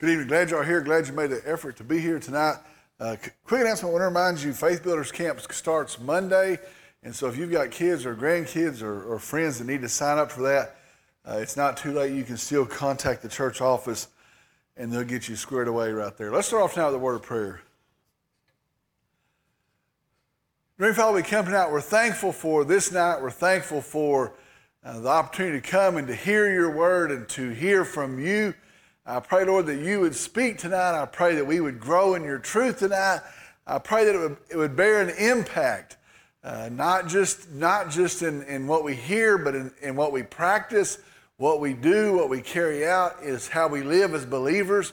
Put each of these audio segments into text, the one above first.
Good evening. Glad you're here. Glad you made the effort to be here tonight. Uh, quick announcement. I want to remind you, Faith Builders Camp starts Monday, and so if you've got kids or grandkids or, or friends that need to sign up for that, uh, it's not too late. You can still contact the church office, and they'll get you squared away right there. Let's start off now with a word of prayer. Dear Father, we come tonight. We're thankful for this night. We're thankful for uh, the opportunity to come and to hear your word and to hear from you. I pray, Lord, that you would speak tonight. I pray that we would grow in your truth tonight. I pray that it would, it would bear an impact, uh, not just, not just in, in what we hear, but in, in what we practice, what we do, what we carry out, is how we live as believers.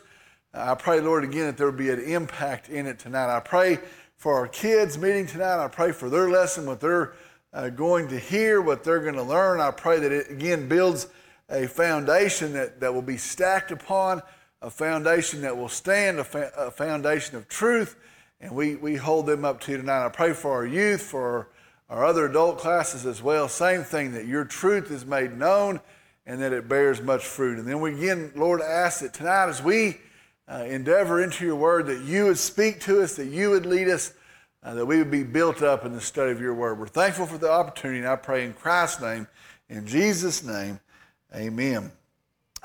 I pray, Lord, again, that there would be an impact in it tonight. I pray for our kids meeting tonight. I pray for their lesson, what they're uh, going to hear, what they're going to learn. I pray that it, again, builds a foundation that, that will be stacked upon, a foundation that will stand, a, fa- a foundation of truth. And we, we hold them up to you tonight. I pray for our youth, for our, our other adult classes as well. Same thing, that your truth is made known and that it bears much fruit. And then we again, Lord, ask that tonight as we uh, endeavor into your word, that you would speak to us, that you would lead us, uh, that we would be built up in the study of your word. We're thankful for the opportunity, and I pray in Christ's name, in Jesus' name, amen.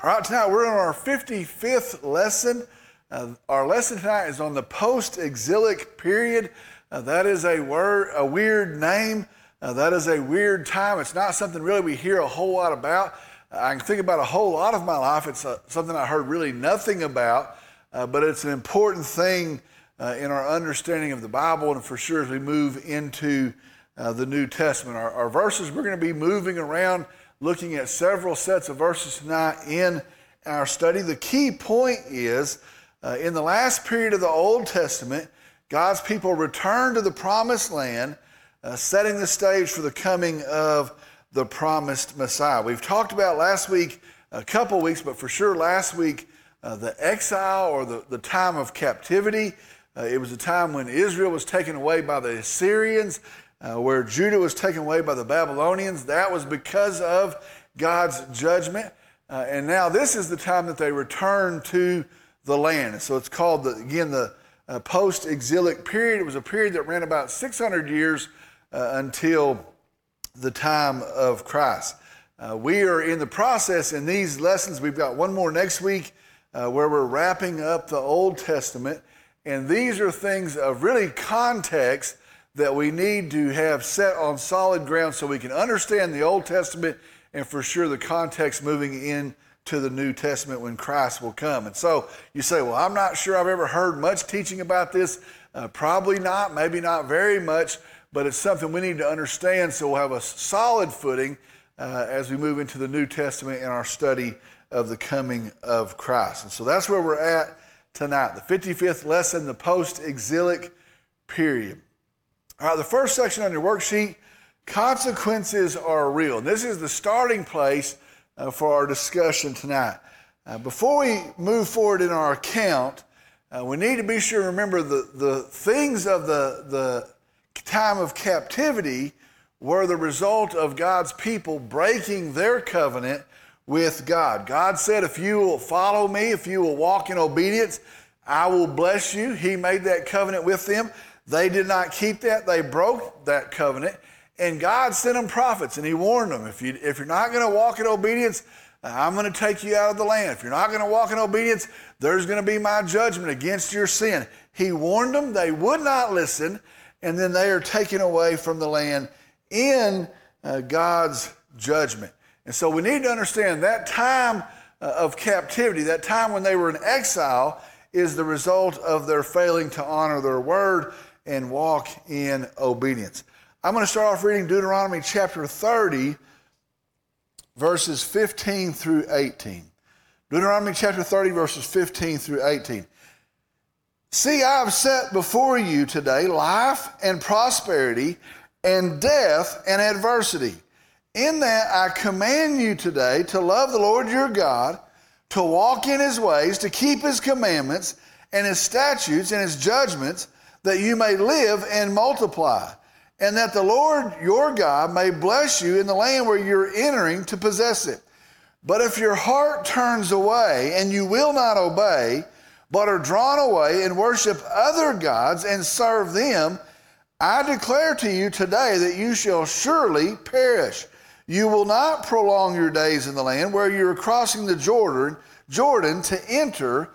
All right, tonight we're on our 55th lesson. Uh, our lesson tonight is on the post exilic period. Uh, that is a word, a weird name. Uh, that is a weird time. It's not something really we hear a whole lot about. I can think about a whole lot of my life. It's uh, something I heard really nothing about uh, but it's an important thing uh, in our understanding of the Bible, and for sure as we move into uh, the New Testament. Our, our verses, we're going to be moving around looking at several sets of verses tonight in our study. The key point is uh, in the last period of the Old Testament, God's people returned to the promised land, uh, setting the stage for the coming of the promised Messiah. We've talked about last week, a couple weeks, but for sure last week, uh, the exile or the, the time of captivity. Uh, it was a time when Israel was taken away by the Assyrians, uh, where Judah was taken away by the Babylonians. That was because of God's judgment. Uh, and now this is the time that they return to the land. So it's called, the, again, the uh, post exilic period. It was a period that ran about 600 years uh, until the time of Christ. we are in the process in these lessons. We've got one more next week uh, where we're wrapping up the Old Testament. And these are things of really context that we need to have set on solid ground so we can understand the Old Testament and for sure the context moving in to the New Testament when Christ will come. And so you say, well, I'm not sure I've ever heard much teaching about this. Uh, probably not, maybe not very much, but it's something we need to understand so we'll have a solid footing uh, as we move into the New Testament in our study of the coming of Christ. And so that's where we're at tonight. The 55th lesson, the post exilic period. All right, the first section on your worksheet consequences are real. And this is the starting place uh, for our discussion tonight. Uh, before we move forward in our account, uh, we need to be sure to remember the, the things of the, the time of captivity were the result of God's people breaking their covenant with God. God said, if you will follow me, if you will walk in obedience, I will bless you. He made that covenant with them. They did not keep that. They broke that covenant. And God sent them prophets and he warned them, if, you, if you're not going to walk in obedience, I'm going to take you out of the land. If you're not going to walk in obedience, there's going to be my judgment against your sin. He warned them. They would not listen. And then they are taken away from the land in uh, God's judgment. And so we need to understand that time uh, of captivity, that time when they were in exile, is the result of their failing to honor their word and walk in obedience. I'm going to start off reading Deuteronomy chapter 30, verses 15 through 18. Deuteronomy chapter 30, verses 15 through 18. See, I have set before you today life and prosperity, and death and adversity. In that I command you today to love the Lord your God, to walk in his ways, to keep his commandments and his statutes and his judgments, that you may live and multiply, and that the Lord your God may bless you in the land where you're entering to possess it. But if your heart turns away and you will not obey, but are drawn away and worship other gods and serve them, I declare to you today that you shall surely perish. You will not prolong your days in the land where you are crossing the Jordan, Jordan to enter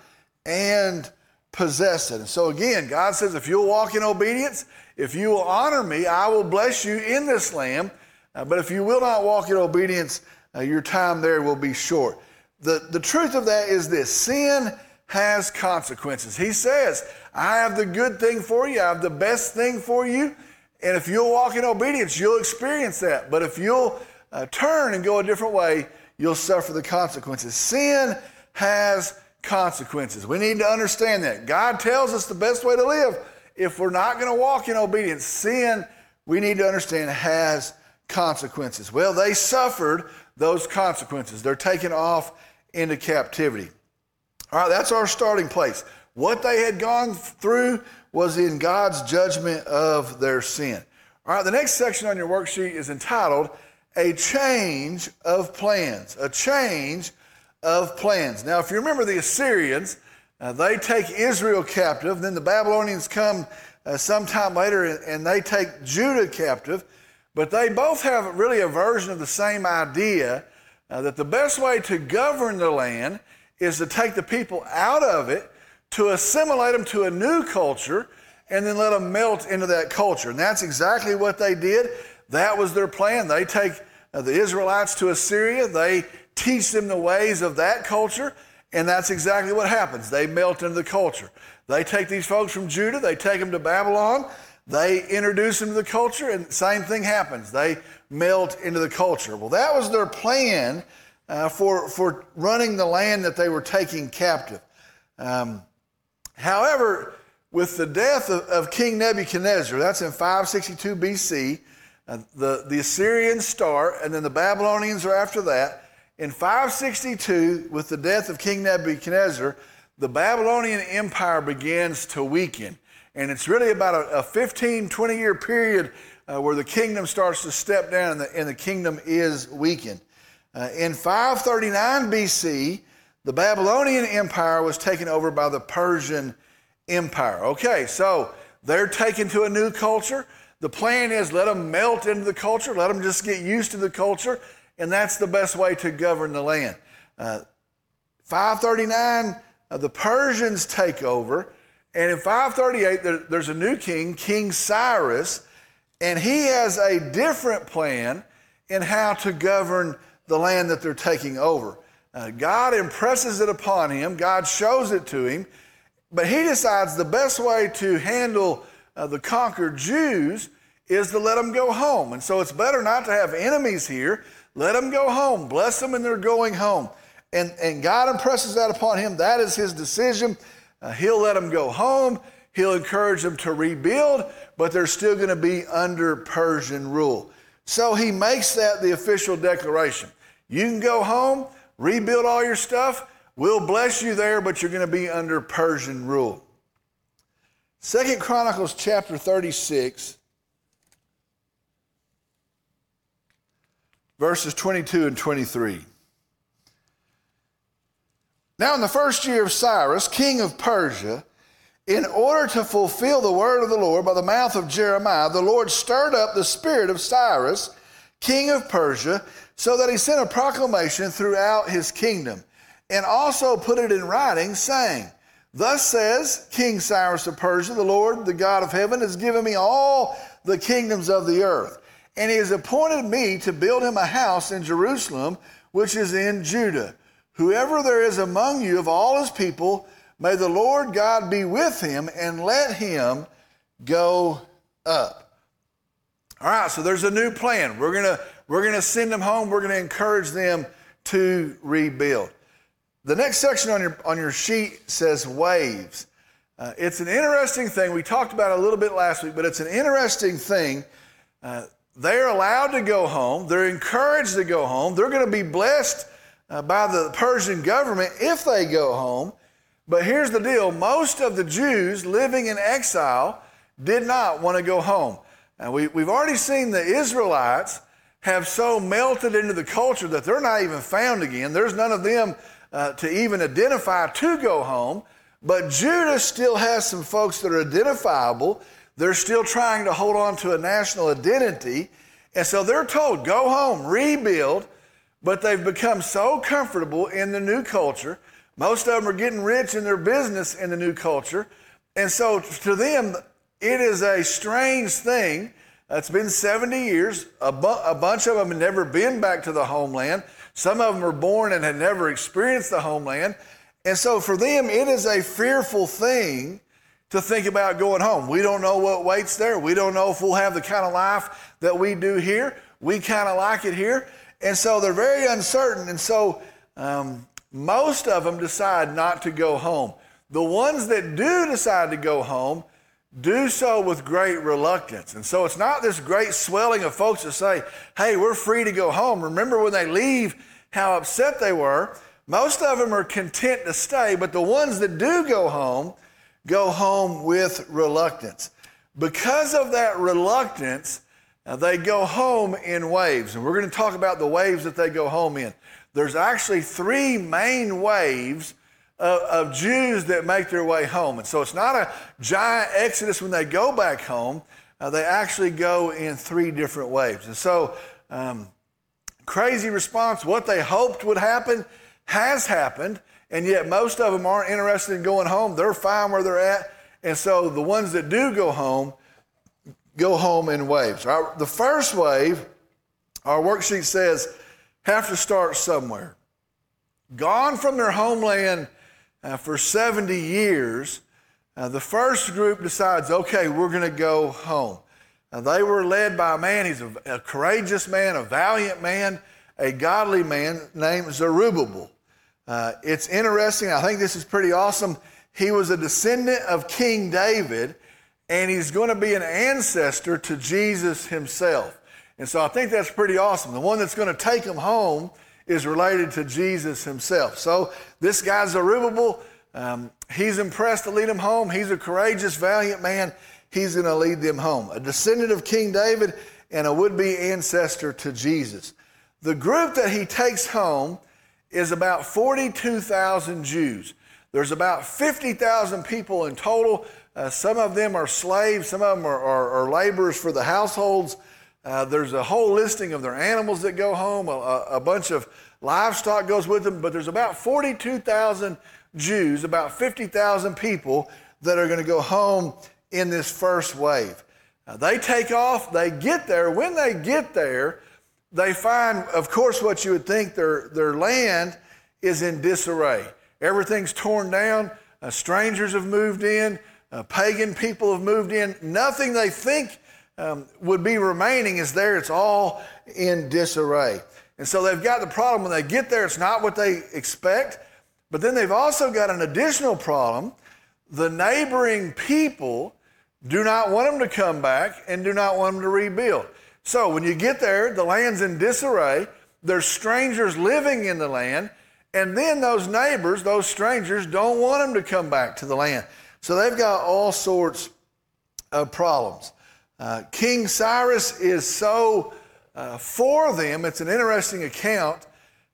and possess it. And so again, God says, if you'll walk in obedience, if you will honor me, I will bless you in this land. Uh, but if you will not walk in obedience, uh, your time there will be short. The, the truth of that is this sin has consequences. He says, I have the good thing for you, I have the best thing for you. And if you'll walk in obedience, you'll experience that. But if you'll uh, turn and go a different way, you'll suffer the consequences. Sin has consequences. We need to understand that. God tells us the best way to live. If we're not going to walk in obedience, sin, we need to understand, has consequences. Well, they suffered those consequences. They're taken off into captivity. All right, that's our starting place. What they had gone through was in God's judgment of their sin. All right, the next section on your worksheet is entitled A Change of Plans. A Change of Plans. Now, if you remember the Assyrians, uh, they take Israel captive, then the Babylonians come uh, sometime later and, and they take Judah captive. But they both have really a version of the same idea uh, that the best way to govern the land is to take the people out of it, to assimilate them to a new culture, and then let them melt into that culture. And that's exactly what they did. That was their plan. They take uh, the Israelites to Assyria, they teach them the ways of that culture, and that's exactly what happens. They melt into the culture. They take these folks from Judah, they take them to Babylon, they introduce them to the culture, and same thing happens. They melt into the culture. Well, that was their plan uh, for, for running the land that they were taking captive. Um, however, with the death of, of, King Nebuchadnezzar, that's in 562 BC, uh, the, the Assyrians start, and then the Babylonians are after that. In 562, with the death of King Nebuchadnezzar, the Babylonian Empire begins to weaken. And it's really about a, a 15, 20 year period uh, where the kingdom starts to step down and the, and the kingdom is weakened. Uh, in 539 BC, the Babylonian Empire was taken over by the Persian Empire. Okay, so they're taken to a new culture. The plan is let them melt into the culture, let them just get used to the culture, and that's the best way to govern the land. Uh, 539, uh, the Persians take over, and in 538, there, there's a new king, King Cyrus, and he has a different plan in how to govern the land that they're taking over. Uh, God impresses it upon him, God shows it to him, but he decides the best way to handle uh, the conquered Jews is to let them go home. And so it's better not to have enemies here. Let them go home. Bless them and they're going home. And, and God impresses that upon him. That is his decision. Uh, he'll let them go home. He'll encourage them to rebuild, but they're still going to be under Persian rule. So he makes that the official declaration. You can go home, rebuild all your stuff. We'll bless you there, but you're going to be under Persian rule. Second Chronicles chapter 36, verses 22 and 23. Now, in the first year of Cyrus, king of Persia, in order to fulfill the word of the Lord by the mouth of Jeremiah, the Lord stirred up the spirit of Cyrus, king of Persia, so that he sent a proclamation throughout his kingdom, and also put it in writing, saying, Thus says King Cyrus of Persia, the Lord, the God of heaven, has given me all the kingdoms of the earth, and he has appointed me to build him a house in Jerusalem, which is in Judah. Whoever there is among you of all his people, may the Lord God be with him and let him go up. All right, so there's a new plan. We're going to we're going to send them home. We're going to encourage them to rebuild. The next section on your on your sheet says waves. Uh, it's an interesting thing. We talked about it a little bit last week, but it's an interesting thing. Uh, they're allowed to go home. They're encouraged to go home. They're going to be blessed uh, by the Persian government if they go home. But here's the deal most of the Jews living in exile did not want to go home. And we, we've already seen the Israelites have so melted into the culture that they're not even found again. There's none of them uh, to even identify to go home. But Judah still has some folks that are identifiable. They're still trying to hold on to a national identity. And so they're told, go home, rebuild. But they've become so comfortable in the new culture. Most of them are getting rich in their business in the new culture. And so to them, it is a strange thing. It's been 70 years. A, bu- a bunch of them have never been back to the homeland. Some of them were born and had never experienced the homeland. And so for them, it is a fearful thing to think about going home. We don't know what waits there. We don't know if we'll have the kind of life that we do here. We kind of like it here. And so they're very uncertain. And so um, most of them decide not to go home. The ones that do decide to go home do so with great reluctance. And so it's not this great swelling of folks that say, hey, we're free to go home. Remember when they leave, how upset they were. Most of them are content to stay, but the ones that do go home go home with reluctance. Because of that reluctance, uh, they go home in waves. And we're going to talk about the waves that they go home in. There's actually three main waves of, of Jews that make their way home. And so it's not a giant exodus when they go back home. Uh, they actually go in three different waves. And so, um, crazy response. What they hoped would happen has happened, and yet most of them aren't interested in going home. They're fine where they're at. And so the ones that do go home, go home in waves. Right? The first wave, our worksheet says, have to start somewhere. Gone from their homeland uh, for 70 years, uh, the first group decides, okay, we're going to go home. Uh, they were led by a man, he's a, a, courageous man, a valiant man, a godly man named Zerubbabel. Uh, it's interesting, I think this is pretty awesome. He was a descendant of King David, and he's going to be an ancestor to Jesus himself. And so I think that's pretty awesome. The one that's going to take him home is related to Jesus himself. So this guy Zerubbabel, um, he's impressed to lead them home. He's a courageous, valiant man. He's going to lead them home. A descendant of King David and a would be ancestor to Jesus. The group that he takes home is about 42,000 Jews. There's about 50,000 people in total. Uh, some of them are slaves, some of them are, are, are laborers for the households. Uh, there's a whole listing of their animals that go home. A, a bunch of livestock goes with them, but there's about 42,000 Jews, about 50,000 people that are going to go home in this first wave. Now, they take off, they get there. When they get there, they find, of course, what you would think their, their land is in disarray. Everything's torn down, uh, strangers have moved in, uh, pagan people have moved in. Nothing they think um, would be remaining is there. It's all in disarray. And so they've got the problem when they get there, it's not what they expect. But then they've also got an additional problem. The neighboring people do not want them to come back and do not want them to rebuild. So when you get there, the land's in disarray. There's strangers living in the land. And then those neighbors, those strangers, don't want them to come back to the land. So they've got all sorts of problems. Uh, King Cyrus is so uh, for them. It's an interesting account.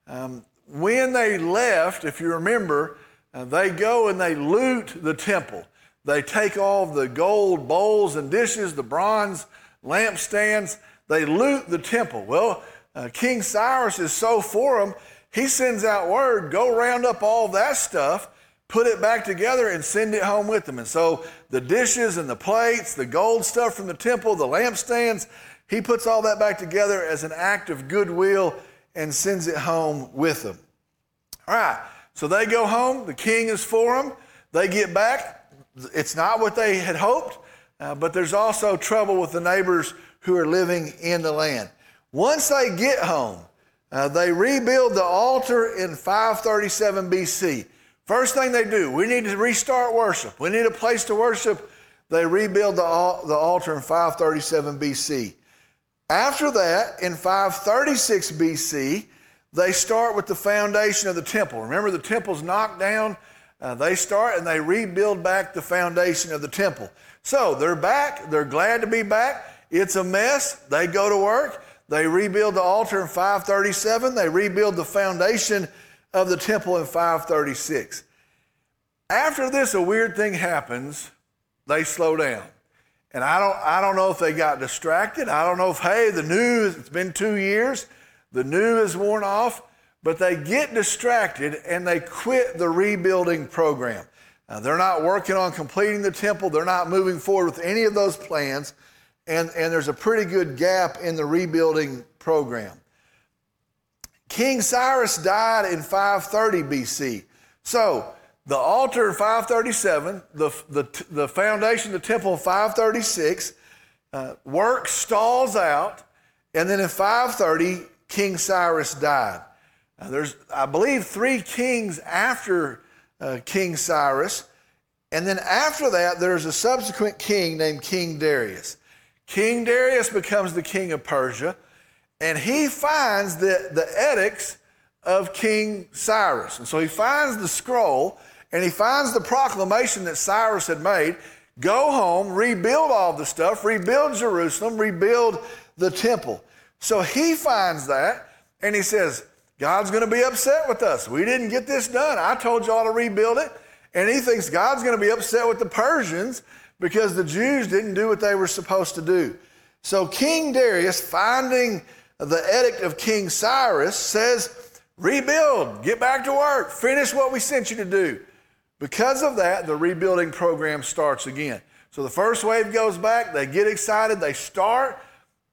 Um, when they left, if you remember, uh, they go and they loot the temple. They take all the gold bowls and dishes, the bronze lampstands. They loot the temple. Well, uh, King Cyrus is so for them, he sends out word go round up all that stuff put it back together and send it home with them. And so the dishes and the plates, the gold stuff from the temple, the lampstands, he puts all that back together as an act of goodwill and sends it home with them. All right, so they go home. The king is for them. They get back. It's not what they had hoped, uh, but there's also trouble with the neighbors who are living in the land. Once they get home, uh, they rebuild the altar in 537 BC. First thing they do, we need to restart worship. We need a place to worship. They rebuild the, the altar in 537 BC. After that, in 536 BC, they start with the foundation of the temple. Remember, the temple's knocked down. Uh, they start and they rebuild back the foundation of the temple. So they're back. They're glad to be back. It's a mess. They go to work. They rebuild the altar in 537. They rebuild the foundation of the temple in 536. After this, a weird thing happens. They slow down. And I don't, I don't know if they got distracted. I don't know if, hey, the new, it's been two years, the new is worn off, but they get distracted and they quit the rebuilding program. Uh, they're not working on completing the temple. They're not moving forward with any of those plans. And, and there's a pretty good gap in the rebuilding program. King Cyrus died in 530 BC. So the altar in 537, the, the, the foundation of the temple in 536, uh, work stalls out, and then in 530, King Cyrus died. Uh, there's, I believe, three kings after uh, King Cyrus. And then after that, there's a subsequent king named King Darius. King Darius becomes the king of Persia, and he finds the, the edicts of King Cyrus. And so he finds the scroll, and he finds the proclamation that Cyrus had made go home, rebuild all the stuff, rebuild Jerusalem, rebuild the temple. So he finds that, and he says, God's going to be upset with us. We didn't get this done. I told y'all to rebuild it. And he thinks God's going to be upset with the Persians because the Jews didn't do what they were supposed to do. So King Darius, finding the edict of King Cyrus, says, Rebuild, get back to work, finish what we sent you to do. Because of that, the rebuilding program starts again. So the first wave goes back, they get excited, they start,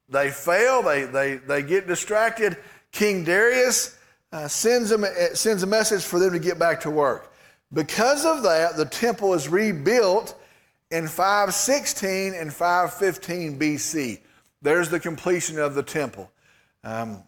they fail, they, they, they get distracted. King Darius uh, sends, them, uh, sends a message for them to get back to work. Because of that, the temple is rebuilt in 516 and 515 BC. There's the completion of the temple. Um,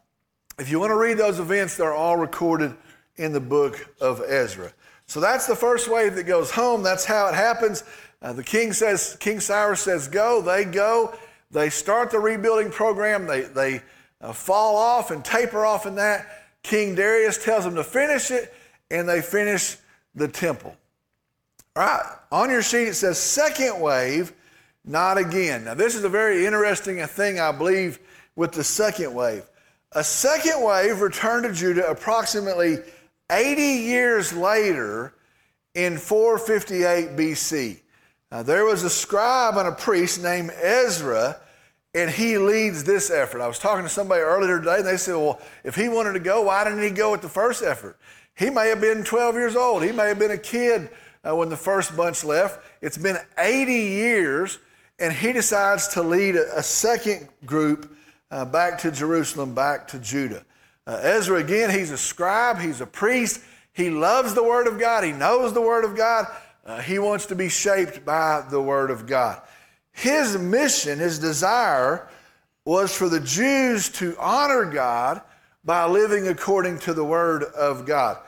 if you want to read those events, they're all recorded in the book of Ezra. So that's the first wave that goes home. That's how it happens. Uh, the king says, King Cyrus says, go. They go. They start the rebuilding program. They, they uh, fall off and taper off in that. King Darius tells them to finish it, and they finish the temple. All right, on your sheet it says second wave, not again. Now, this is a very interesting thing, I believe, with the second wave. A second wave returned to Judah approximately 80 years later in 458 BC. Now, there was a scribe and a priest named Ezra and he leads this effort. I was talking to somebody earlier today, and they said, Well, if he wanted to go, why didn't he go at the first effort? He may have been 12 years old. He may have been a kid uh, when the first bunch left. It's been 80 years, and he decides to lead a, a second group uh, back to Jerusalem, back to Judah. Uh, Ezra, again, he's a scribe, he's a priest. He loves the Word of God, he knows the Word of God. Uh, he wants to be shaped by the Word of God. His mission, his desire, was for the Jews to honor God by living according to the Word of God.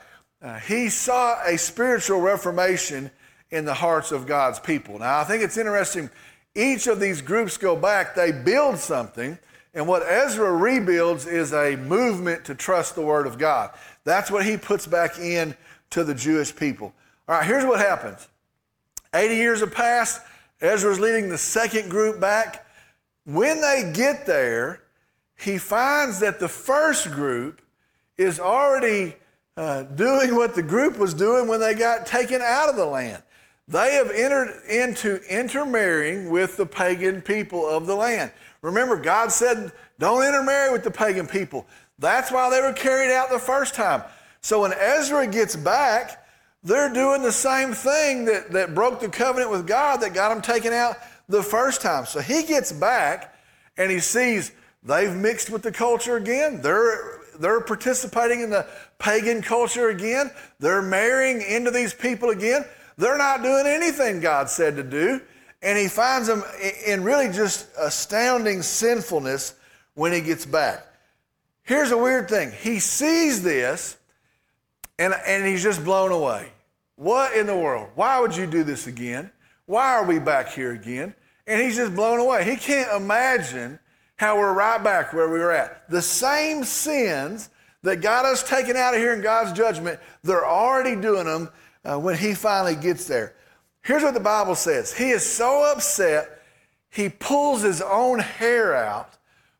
Uh, he saw a spiritual reformation in the hearts of God's people. Now, I think it's interesting. Each of these groups go back, they build something, and what Ezra rebuilds is a movement to trust the Word of God. That's what he puts back in to the Jewish people. All right, here's what happens 80 years have passed. Ezra's leading the second group back. When they get there, he finds that the first group is already uh, doing what the group was doing when they got taken out of the land. They have entered into intermarrying with the pagan people of the land. Remember, God said, don't intermarry with the pagan people. That's why they were carried out the first time. So when Ezra gets back, they're doing the same thing that, that broke the covenant with God that got them taken out the first time. So he gets back and he sees they've mixed with the culture again. They're, they're participating in the pagan culture again. They're marrying into these people again. They're not doing anything God said to do. And he finds them in really just astounding sinfulness when he gets back. Here's a weird thing he sees this and, and he's just blown away. What in the world? Why would you do this again? Why are we back here again? And he's just blown away. He can't imagine how we're right back where we were at. The same sins that got us taken out of here in God's judgment, they're already doing them uh, when he finally gets there. Here's what the Bible says He is so upset, he pulls his own hair out,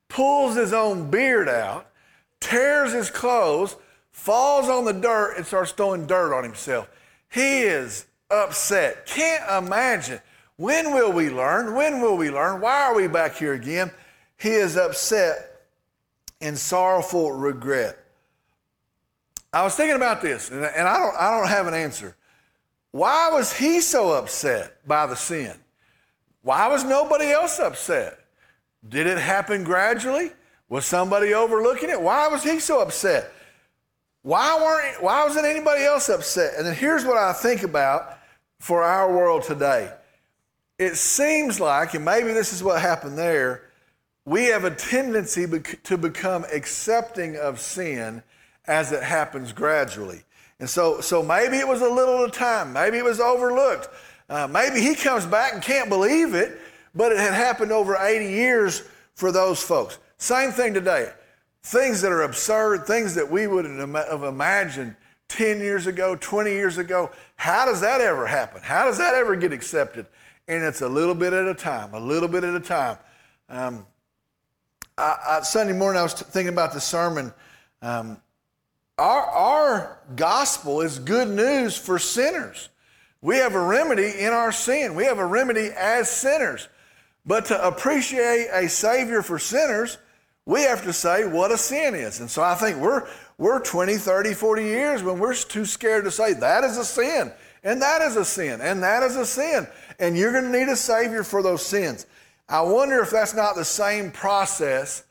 pulls his own beard out, tears his clothes, falls on the dirt, and starts throwing dirt on himself. He is upset. Can't imagine. When will we learn? When will we learn? Why are we back here again? He is upset in sorrowful regret. I was thinking about this, and I don't, I don't have an answer. Why was he so upset by the sin? Why was nobody else upset? Did it happen gradually? Was somebody overlooking it? Why was he so upset? Why weren't why wasn't anybody else upset? And then here's what I think about for our world today. It seems like, and maybe this is what happened there, we have a tendency to become accepting of sin as it happens gradually. And so, so maybe it was a little at a time. Maybe it was overlooked. Uh, maybe he comes back and can't believe it, but it had happened over 80 years for those folks. Same thing today. Things that are absurd, things that we wouldn't have imagined 10 years ago, 20 years ago. How does that ever happen? How does that ever get accepted? And it's a little bit at a time, a little bit at a time. Um, I, I, Sunday morning, I was thinking about the sermon. Um, our, our gospel is good news for sinners. We have a remedy in our sin. We have a remedy as sinners. But to appreciate a Savior for sinners, we have to say what a sin is. And so I think we're, we're 20, 30, 40 years when we're too scared to say that is a sin, and that is a sin, and that is a sin. And you're going to need a Savior for those sins. I wonder if that's not the same process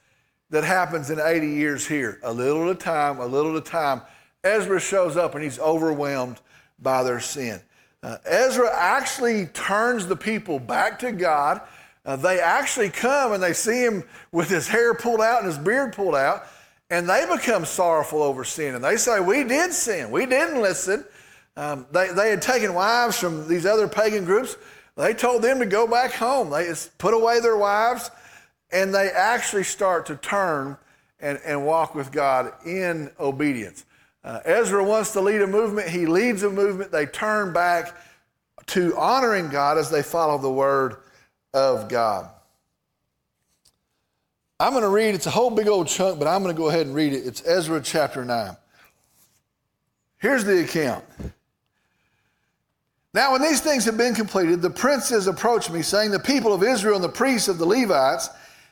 that happens in 80 years here. A little at a time, a little at a time. Ezra shows up and he's overwhelmed by their sin. Uh, Ezra actually turns the people back to God. Uh, they actually come and they see him with his hair pulled out and his beard pulled out, and they become sorrowful over sin. And they say, We did sin. We didn't listen. Um, they, they had taken wives from these other pagan groups. They told them to go back home. They put away their wives and they actually start to turn and, and walk with God in obedience. Uh, Ezra wants to lead a movement. He leads a movement. They turn back to honoring God as they follow the word of God. I'm going to read, it's a whole big old chunk, but I'm going to go ahead and read it. It's Ezra chapter 9. Here's the account. Now, when these things had been completed, the princes approached me, saying, The people of Israel and the priests of the Levites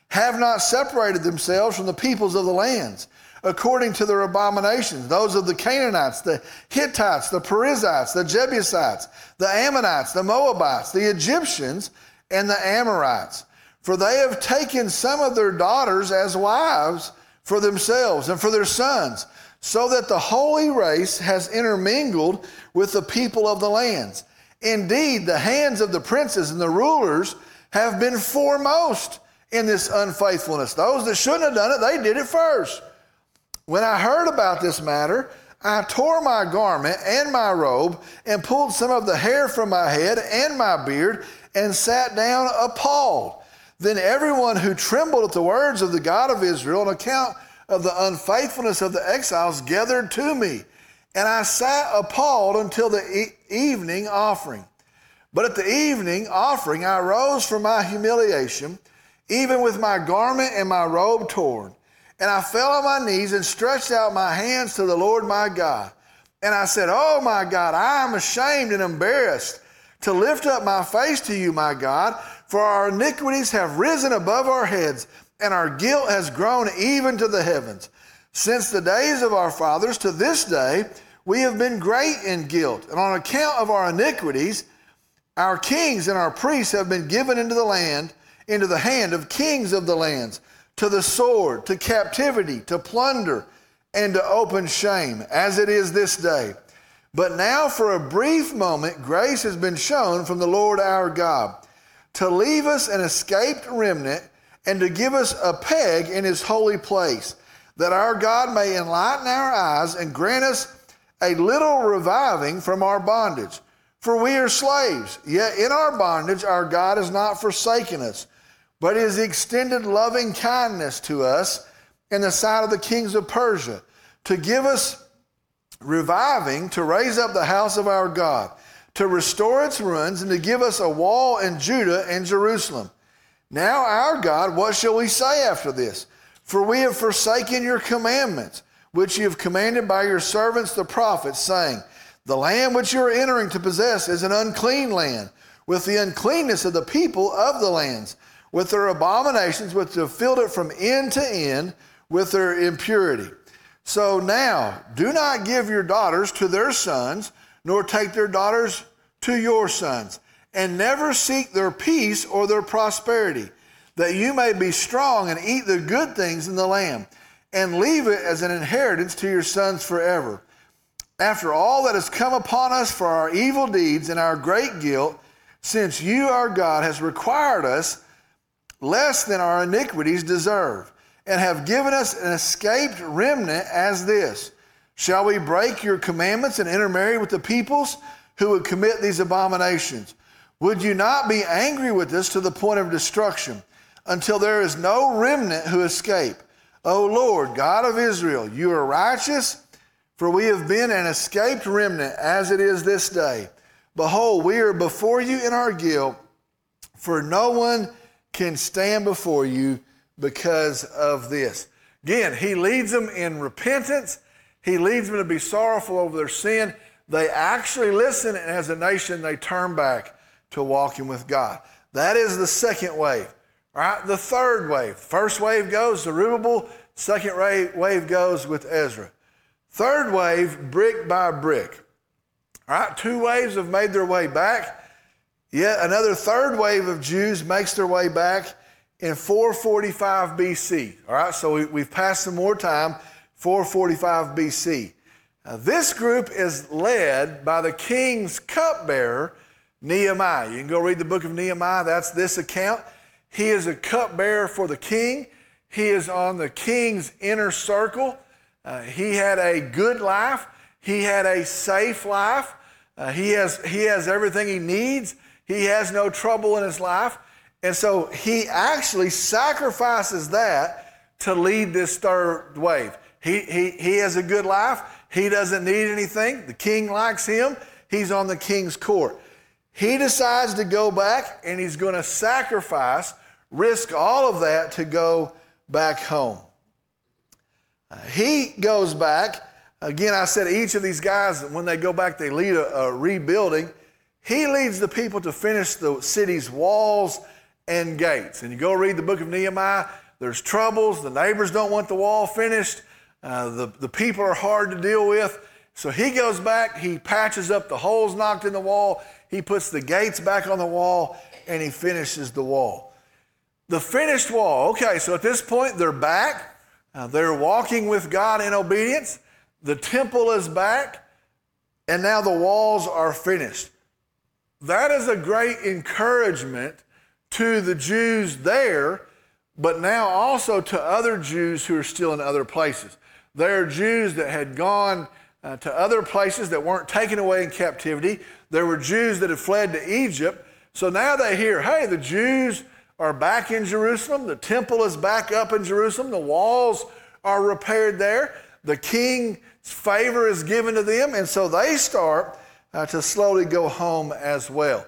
have not separated themselves from the peoples of the lands according to their abominations, those of the Canaanites, the Hittites, the Perizzites, the Jebusites, the Ammonites, the Moabites, the Egyptians, and the Amorites. For they have taken some of their daughters as wives for themselves and for their sons, so that the holy race has intermingled with the people of the lands. Indeed, the hands of the princes and the rulers have been foremost in this unfaithfulness. Those that shouldn't have done it, they did it first. When I heard about this matter, I tore my garment and my robe and pulled some of the hair from my head and my beard and sat down appalled. Then everyone who trembled at the words of the God of Israel on account of the unfaithfulness of the exiles gathered to me. And I sat appalled until the e- evening offering. But at the evening offering, I rose from my humiliation even with my garment and my robe torn. And I fell on my knees and stretched out my hands to the Lord my God. And I said, Oh my God, I am ashamed and embarrassed to lift up my face to you, my God, for our iniquities have risen above our heads, and our guilt has grown even to the heavens. Since the days of our fathers to this day, we have been great in guilt, and on account of our iniquities, our kings and our priests have been given into the land into the hand of kings of the lands, to the sword, to captivity, to plunder, and to open shame, as it is this day. But now, for a brief moment, grace has been shown from the Lord our God to leave us an escaped remnant and to give us a peg in his holy place, that our God may enlighten our eyes and grant us a little reviving from our bondage. For we are slaves, yet in our bondage our God has not forsaken us but his extended loving kindness to us in the sight of the kings of Persia, to give us reviving, to raise up the house of our God, to restore its ruins, and to give us a wall in Judah and Jerusalem. Now, our God, what shall we say after this? For we have forsaken your commandments, which you have commanded by your servants the prophets, saying, The land which you are entering to possess is an unclean land, with the uncleanness of the people of the lands, with their abominations, which have filled it from end to end, with their impurity. So now, do not give your daughters to their sons, nor take their daughters to your sons, and never seek their peace or their prosperity, that you may be strong and eat the good things in the land, and leave it as an inheritance to your sons forever. After all that has come upon us for our evil deeds and our great guilt, since you, our God, has required us less than our iniquities deserve, and have given us an escaped remnant as this. Shall we break your commandments and intermarry with the peoples who would commit these abominations? Would you not be angry with us to the point of destruction until there is no remnant who escape? O Lord, God of Israel, you are righteous, for we have been an escaped remnant as it is this day. Behold, we are before you in our guilt, for no one can stand before you because of this. Again, he leads them in repentance. He leads them to be sorrowful over their sin. They actually listen, and as a nation, they turn back to walking with God. That is the second wave. All right, the third wave. First wave goes Zerubbabel, second wave goes with Ezra. Third wave, brick by brick. All right, two waves have made their way back. Yet another third wave of Jews makes their way back in 445 BC. All right, so we, have passed some more time, 445 BC. Now, this group is led by the king's cupbearer, Nehemiah. You can go read the book of Nehemiah, that's this account. He is a cupbearer for the king, he is on the king's inner circle. Uh, he had a good life, he had a safe life, uh, he, has, he has everything he needs. He has no trouble in his life. And so he actually sacrifices that to lead this third wave. He, he, he has a good life. He doesn't need anything. The king likes him. He's on the king's court. He decides to go back and he's going to sacrifice, risk all of that to go back home. Uh, he goes back. Again, I said each of these guys, when they go back, they lead a, a rebuilding. He leads the people to finish the city's walls and gates. And you go read the book of Nehemiah, there's troubles. The neighbors don't want the wall finished. Uh, the, the people are hard to deal with. So he goes back, he patches up the holes knocked in the wall, he puts the gates back on the wall, and he finishes the wall. The finished wall, okay, so at this point they're back. Uh, they're walking with God in obedience. The temple is back, and now the walls are finished. That is a great encouragement to the Jews there, but now also to other Jews who are still in other places. There are Jews that had gone uh, to other places that weren't taken away in captivity. There were Jews that had fled to Egypt. So now they hear, hey, the Jews are back in Jerusalem. The temple is back up in Jerusalem. The walls are repaired there. The king's favor is given to them. And so they start uh, to slowly go home as well.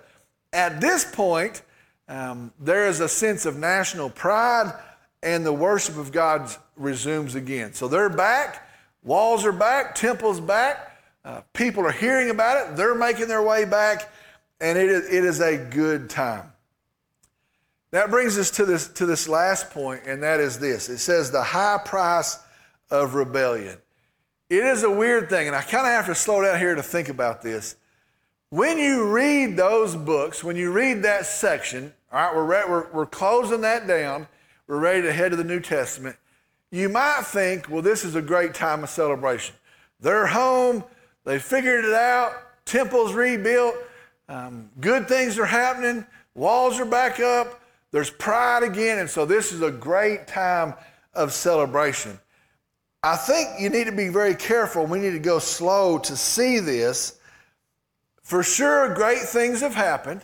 At this point, um, there is a sense of national pride, and the worship of God resumes again. So they're back, walls are back, temple's back, uh, people are hearing about it, they're making their way back, and it is, it is a good time. That brings us to this, to this last point, and that is this it says, the high price of rebellion. It is a weird thing, and I kind of have to slow down here to think about this. When you read those books, when you read that section, all right, we're, we're, we're closing that down, we're ready to head to the New Testament. You might think, well, this is a great time of celebration. They're home, they figured it out, temple's rebuilt, um, good things are happening, walls are back up, there's pride again, and so this is a great time of celebration. I think you need to be very careful. We need to go slow to see this. For sure, great things have happened.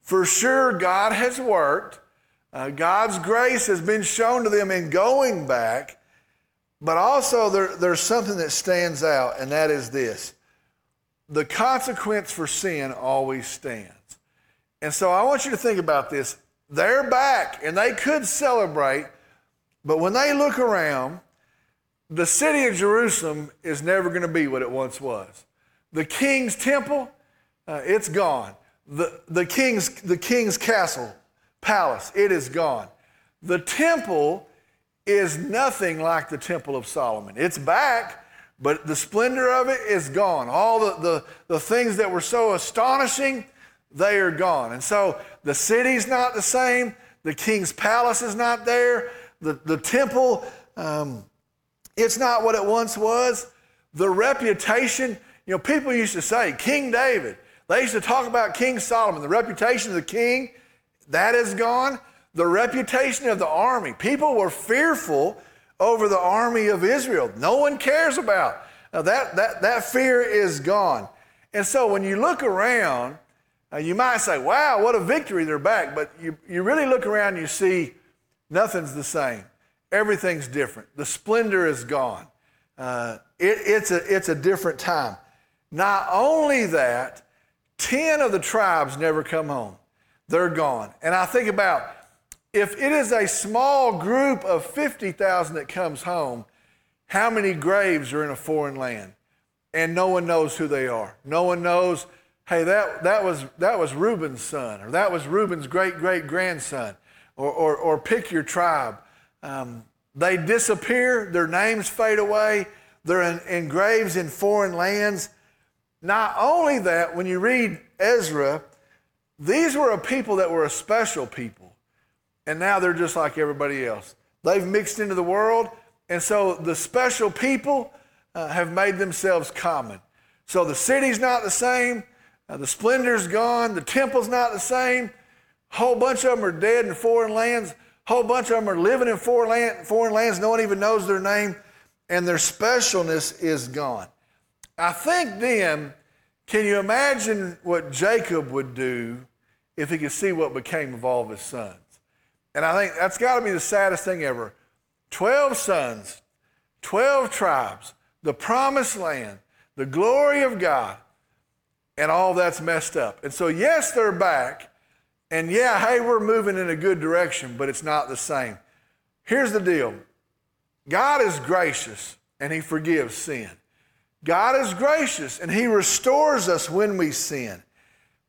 For sure, God has worked. Uh, God's grace has been shown to them in going back. But also, there, there's something that stands out, and that is this the consequence for sin always stands. And so I want you to think about this. They're back, and they could celebrate, But when they look around, the city of Jerusalem is never going to be what it once was. The king's temple, uh, it's gone. The, the, king's, the king's castle, palace, it is gone. The temple is nothing like the temple of Solomon. It's back, but the splendor of it is gone. All the, the, the things that were so astonishing, they are gone. And so the city's not the same. The king's palace is not there. The, the temple, um, it's not what it once was. The reputation, you know, people used to say, King David. They used to talk about King Solomon. The reputation of the king, that is gone. The reputation of the army. People were fearful over the army of Israel. No one cares about. Now that, that, that fear is gone. And so when you look around, uh, you might say, wow, what a victory, they're back. But you, you really look around you see nothing's the same. Everything's different. The splendor is gone. Uh, it, it's, a, it's a different time. Not only that, 10 of the tribes never come home. They're gone. And I think about if it is a small group of 50,000 that comes home, how many graves are in a foreign land? And no one knows who they are. No one knows, hey, that, that, was, that was Reuben's son, or that was Reuben's great great grandson, or, or, or pick your tribe. Um, they disappear, their names fade away, they're in, in graves in foreign lands. Not only that, when you read Ezra, these were a people that were a special people, and now they're just like everybody else. They've mixed into the world, and so the special people uh, have made themselves common. So the city's not the same, uh, the splendor's gone, the temple's not the same. Whole bunch of them are dead in foreign lands. Whole bunch of them are living in foreign, land, foreign lands. No one even knows their name, and their specialness is gone. I think then, can you imagine what Jacob would do if he could see what became of all of his sons? And I think that's got to be the saddest thing ever. 12 sons, 12 tribes, the promised land, the glory of God, and all that's messed up. And so, yes, they're back. And yeah, hey, we're moving in a good direction, but it's not the same. Here's the deal God is gracious and He forgives sin. God is gracious and He restores us when we sin.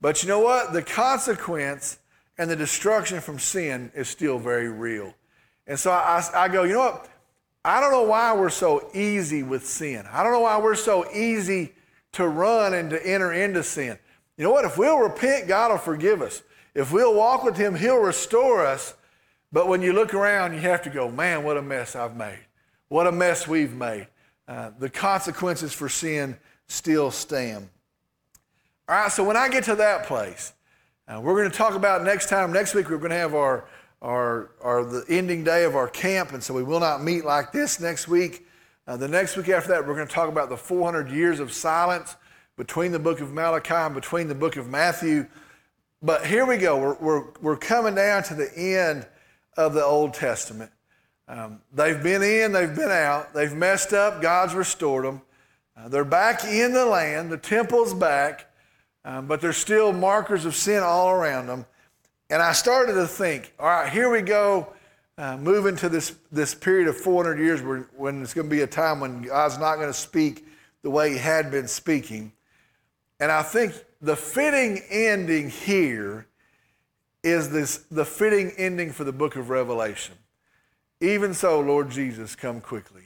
But you know what? The consequence and the destruction from sin is still very real. And so I, I, go, you know what? I don't know why we're so easy with sin. I don't know why we're so easy to run and to enter into sin. You know what? If we'll repent, God will forgive us. If we'll walk with Him, He'll restore us. But when you look around, you have to go, man, what a mess I've made. What a mess we've made. Uh, the consequences for sin still stand. All right, so when I get to that place, uh, we're going to talk about next time. Next week, we're going to have our, our, our the ending day of our camp, and so we will not meet like this next week. Uh, the next week after that, we're going to talk about the 400 years of silence between the book of Malachi and between the book of Matthew. But here we go. We're, we're, we're coming down to the end of the Old Testament. Um, they've been in, they've been out, they've messed up, God's restored them. Uh, they're back in the land, the temple's back, um, but there's still markers of sin all around them. And I started to think, all right, here we go, uh, moving to this, this period of 400 years where, when it's going to be a time when God's not going to speak the way He had been speaking. And I think the fitting ending here is this, the fitting ending for the book of Revelation. Even so, Lord Jesus, come quickly.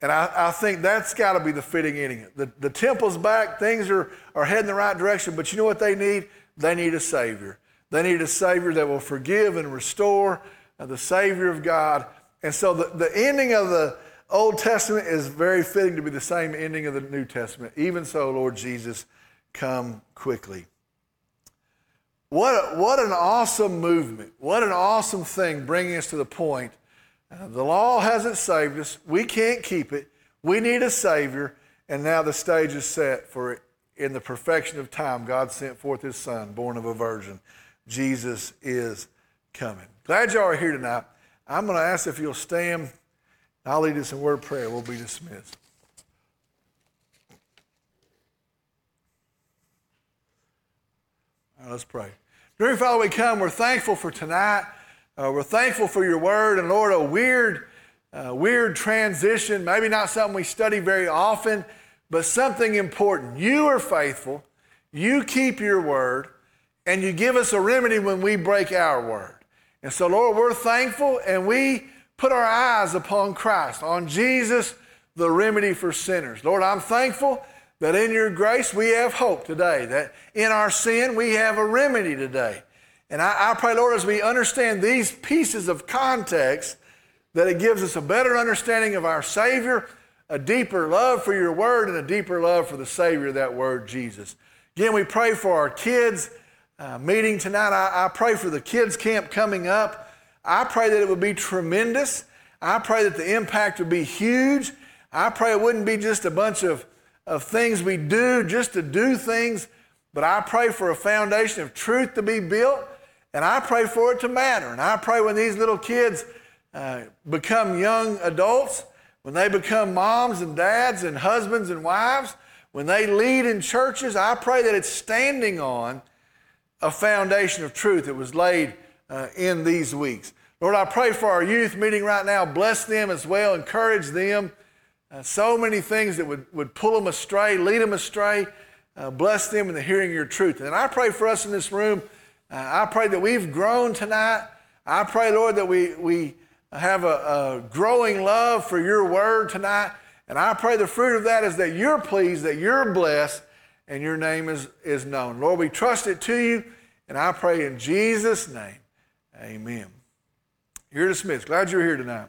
And I, I think that's got to be the fitting ending. The, the temple's back, things are, are heading the right direction, but you know what they need? They need a Savior. They need a Savior that will forgive and restore, uh, the Savior of God. And so the, the ending of the Old Testament is very fitting to be the same ending of the New Testament. Even so, Lord Jesus, come quickly. What, what an awesome movement. What an awesome thing bringing us to the point the law hasn't saved us. We can't keep it. We need a Savior. And now the stage is set for it. In the perfection of time, God sent forth His Son, born of a virgin. Jesus is coming. Glad y'all are here tonight. I'm going to ask if you'll stand. I'll lead us in word of prayer. We'll be dismissed. Right, let's pray. Dear Father, we come. We're thankful for tonight. Uh, we're thankful for your word. And Lord, a weird uh, weird transition, maybe not something we study very often, but something important. You are faithful, you keep your word, and you give us a remedy when we break our word. And so, Lord, we're thankful and we put our eyes upon Christ, on Jesus, the remedy for sinners. Lord, I'm thankful that in your grace we have hope today, that in our sin we have a remedy today. And I, I pray, Lord, as we understand these pieces of context, that it gives us a better understanding of our Savior, a deeper love for your word, and a deeper love for the Savior that word, Jesus. Again, we pray for our kids uh, meeting tonight. I, I pray for the kids' camp coming up. I pray that it would be tremendous. I pray that the impact would be huge. I pray it wouldn't be just a bunch of, of things we do just to do things, but I pray for a foundation of truth to be built, and I pray for it to matter. And I pray when these little kids uh, become young adults, when they become moms and dads and husbands and wives, when they lead in churches, I pray that it's standing on a foundation of truth that was laid uh, in these weeks. Lord, I pray for our youth meeting right now. Bless them as well, encourage them. Uh, so many things that would, would pull them astray, lead them astray. Uh, bless them in the hearing of your truth. And I pray for us in this room. Uh, I pray that we've grown tonight. I pray, Lord, that we, we have a, a growing love for your word tonight. And I pray the fruit of that is that you're pleased, that you're blessed, and your name is, is known. Lord, we trust it to you, and I pray in Jesus' name, amen. You're dismissed. Glad you're here tonight.